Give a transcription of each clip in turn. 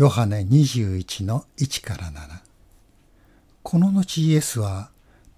ヨハネ21の1から7この後イエスは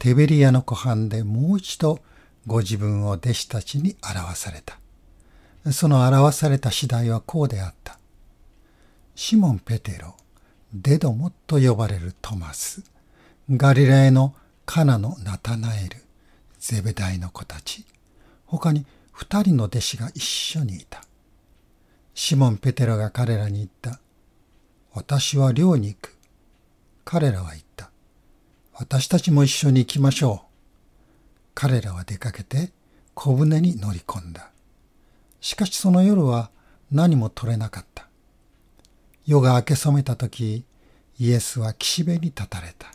テベリアの湖畔でもう一度ご自分を弟子たちに表された。その表された次第はこうであった。シモン・ペテロ、デドモと呼ばれるトマス、ガリラヤのカナのナタナエル、ゼベダイの子たち、他に二人の弟子が一緒にいた。シモン・ペテロが彼らに言った。私は寮に行く。彼らは言った。私たちも一緒に行きましょう。彼らは出かけて小舟に乗り込んだ。しかしその夜は何も取れなかった。夜が明け染めた時、イエスは岸辺に立たれた。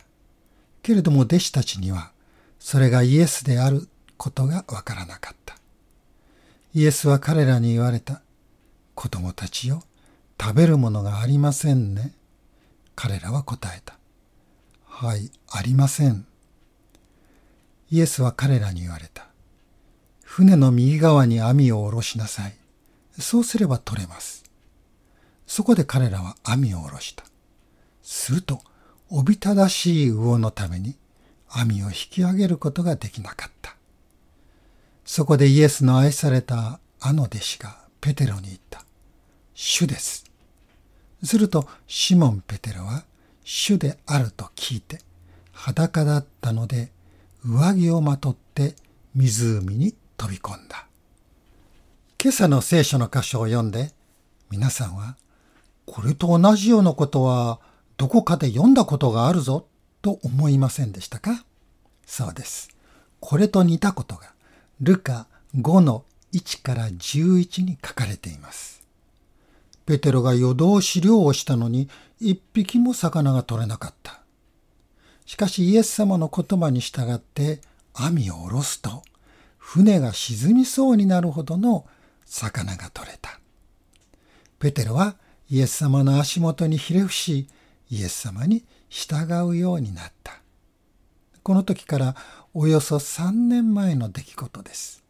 けれども弟子たちにはそれがイエスであることがわからなかった。イエスは彼らに言われた。子供たちよ、食べるものがありませんね。彼らは答えた。はい、ありません。イエスは彼らに言われた。船の右側に網を下ろしなさい。そうすれば取れます。そこで彼らは網を下ろした。すると、おびただしい魚のために網を引き上げることができなかった。そこでイエスの愛されたあの弟子がペテロに言った。主です。するとシモン・ペテロは主であると聞いて裸だったので上着をまとって湖に飛び込んだ。今朝の聖書の箇所を読んで皆さんはこれと同じようなことはどこかで読んだことがあるぞと思いませんでしたか？そうです。これと似たことがルカ5の1から11に書かれています。ペテロが夜通し漁をしたのに一匹も魚が取れなかった。しかしイエス様の言葉に従って網を下ろすと船が沈みそうになるほどの魚が取れた。ペテロはイエス様の足元にひれ伏しイエス様に従うようになった。この時からおよそ3年前の出来事です。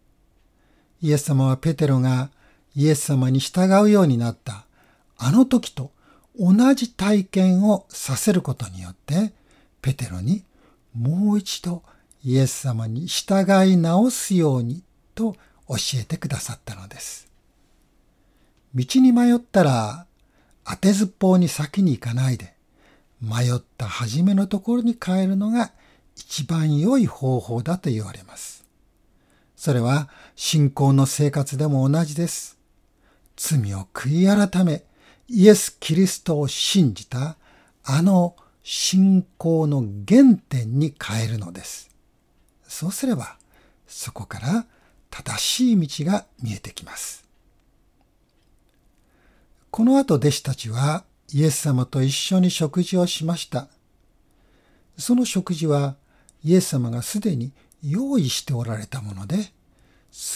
イエス様はペテロがイエス様に従うようになったあの時と同じ体験をさせることによってペテロにもう一度イエス様に従い直すようにと教えてくださったのです。道に迷ったら当てずっぽうに先に行かないで迷った初めのところに帰るのが一番良い方法だと言われます。それは信仰の生活でも同じです。罪を悔い改め、イエス・キリストを信じたあの信仰の原点に変えるのです。そうすれば、そこから正しい道が見えてきます。この後弟子たちはイエス様と一緒に食事をしました。その食事はイエス様がすでに用意しておられたもので、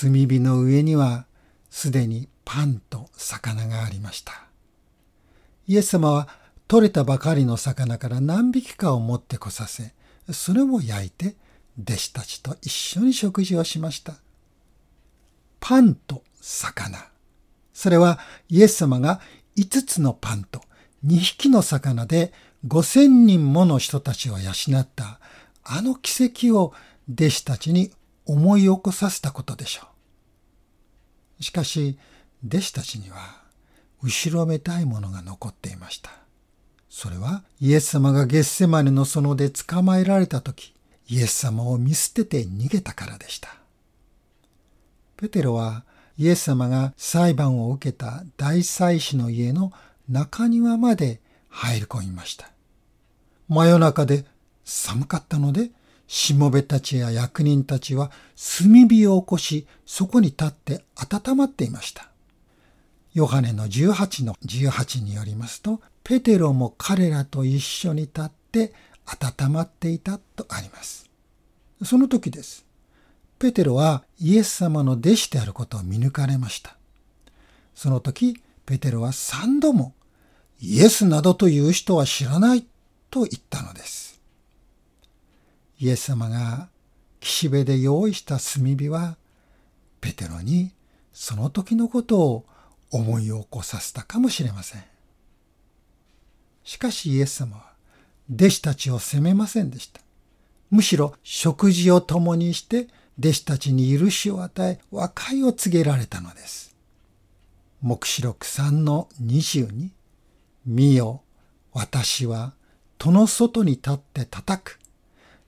炭火の上にはすでにパンと魚がありました。イエス様は取れたばかりの魚から何匹かを持ってこさせ、それを焼いて弟子たちと一緒に食事をしました。パンと魚。それはイエス様が5つのパンと2匹の魚で5000人もの人たちを養ったあの奇跡を弟子たちに思い起こさせたことでしょう。しかし、弟子たちには後ろめたいものが残っていました。それはイエス様がゲッセマネの園で捕まえられた時、イエス様を見捨てて逃げたからでした。ペテロはイエス様が裁判を受けた大祭司の家の中庭まで入り込みました。真夜中で寒かったので、しもべたちや役人たちは炭火を起こし、そこに立って温まっていました。ヨハネの18の18によりますと、ペテロも彼らと一緒に立って温まっていたとあります。その時です。ペテロはイエス様の弟子であることを見抜かれました。その時、ペテロは三度もイエスなどという人は知らないと言ったのです。イエス様が岸辺で用意した炭火は、ペテロにその時のことを思い起こさせたかもしれません。しかしイエス様は弟子たちを責めませんでした。むしろ食事を共にして弟子たちに許しを与え和解を告げられたのです。黙示録3の22見よ私は戸の外に立って叩く。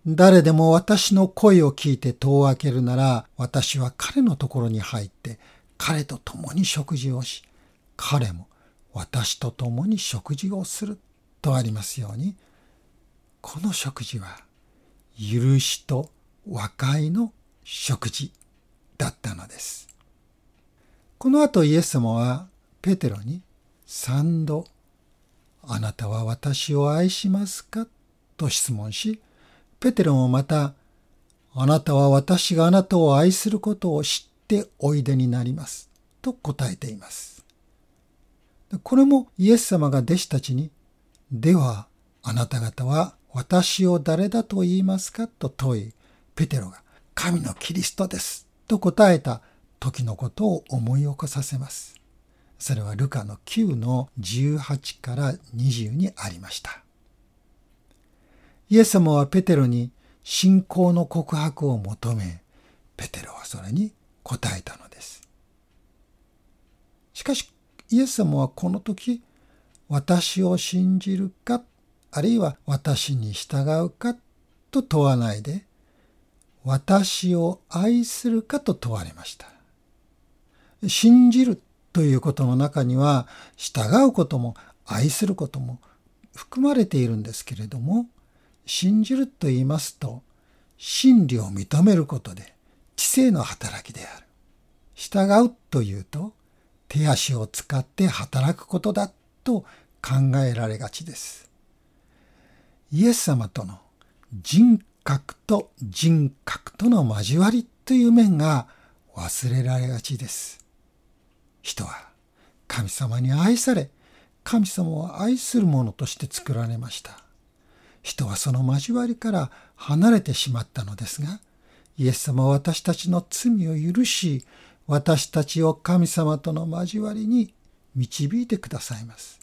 誰でも私の声を聞いて戸を開けるなら私は彼のところに入って彼と共に食事をし彼も私と共に食事をするとありますようにこの食事は許しと和解の食事だったのです。この後イエス様はペテロに三度「あなたは私を愛しますか?」と質問しペテロもまた「あなたは私があなたを愛することを知っておいでになります」と答えています。これもイエス様が弟子たちに「ではあなた方は私を誰だと言いますか？と問い、ペテロが神のキリストですと答えた時のことを思い起こさせます。それはルカの9の18から20にありました。イエス様はペテロに信仰の告白を求め、ペテロはそれに答えたのです。しかし、イエス様はこの時、私を信じるかあるいは私に従うかと問わないで、私を愛するかと問われました。信じるということの中には、従うことも愛することも含まれているんですけれども、信じると言いますと、真理を認めることで知性の働きである。従うというと、手足を使って働くことだと考えられがちです。イエス様との人格と人格との交わりという面が忘れられがちです。人は神様に愛され、神様を愛する者として作られました。人はその交わりから離れてしまったのですが、イエス様は私たちの罪を許し、私たちを神様との交わりに導いてくださいます。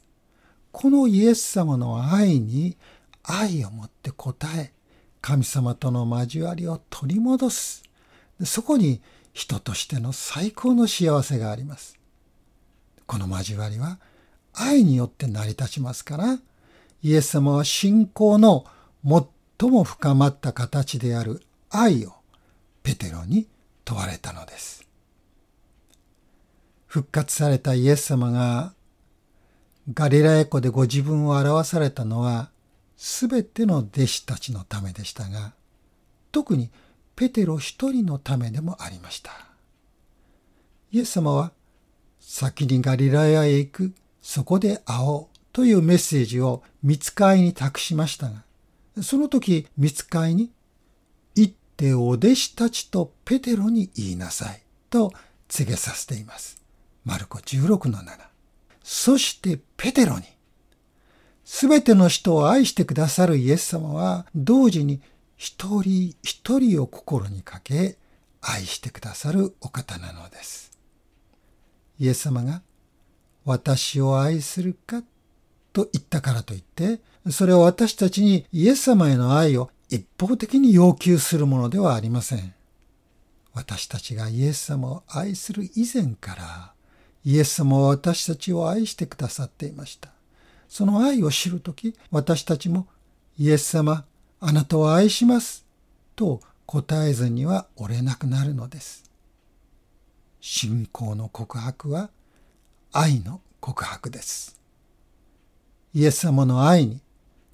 このイエス様の愛に愛をもって答え、神様との交わりを取り戻す。そこに人としての最高の幸せがあります。この交わりは愛によって成り立ちますから、イエス様は信仰の最も深まった形である愛をペテロに問われたのです。復活されたイエス様がガリラヤ湖でご自分を表されたのはすべての弟子たちのためでしたが、特にペテロ一人のためでもありました。イエス様は、先にガリラヤへ行く、そこで会おうというメッセージを見つかいに託しましたが、その時見つかいに、行ってお弟子たちとペテロに言いなさいと告げさせています。マルコ16の7。そしてペテロに、すべての人を愛してくださるイエス様は、同時に一人一人を心にかけ、愛してくださるお方なのです。イエス様が、私を愛するかと言ったからといって、それは私たちにイエス様への愛を一方的に要求するものではありません。私たちがイエス様を愛する以前から、イエス様は私たちを愛してくださっていました。その愛を知るとき、私たちもイエス様、あなたを愛しますと答えずにはおれなくなるのです。信仰の告白は愛の告白です。イエス様の愛に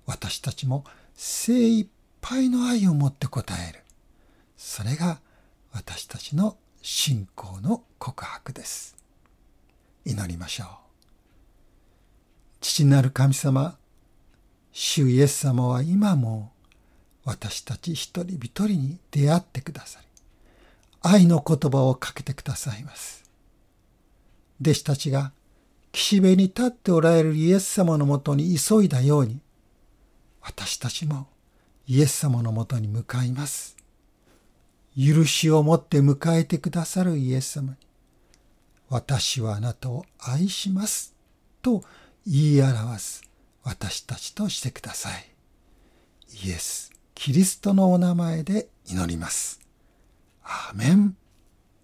私たちも精一杯の愛を持って答える。それが私たちの信仰の告白です。祈りましょう。父なる神様、主イエス様は今も私たち一人一人に出会ってくださり、愛の言葉をかけてくださいます。弟子たちが岸辺に立っておられるイエス様のもとに急いだように、私たちもイエス様のもとに向かいます。許しをもって迎えてくださるイエス様に、私はあなたを愛しますと言い表す私たちとしてください。イエス、キリストのお名前で祈ります。アーメン。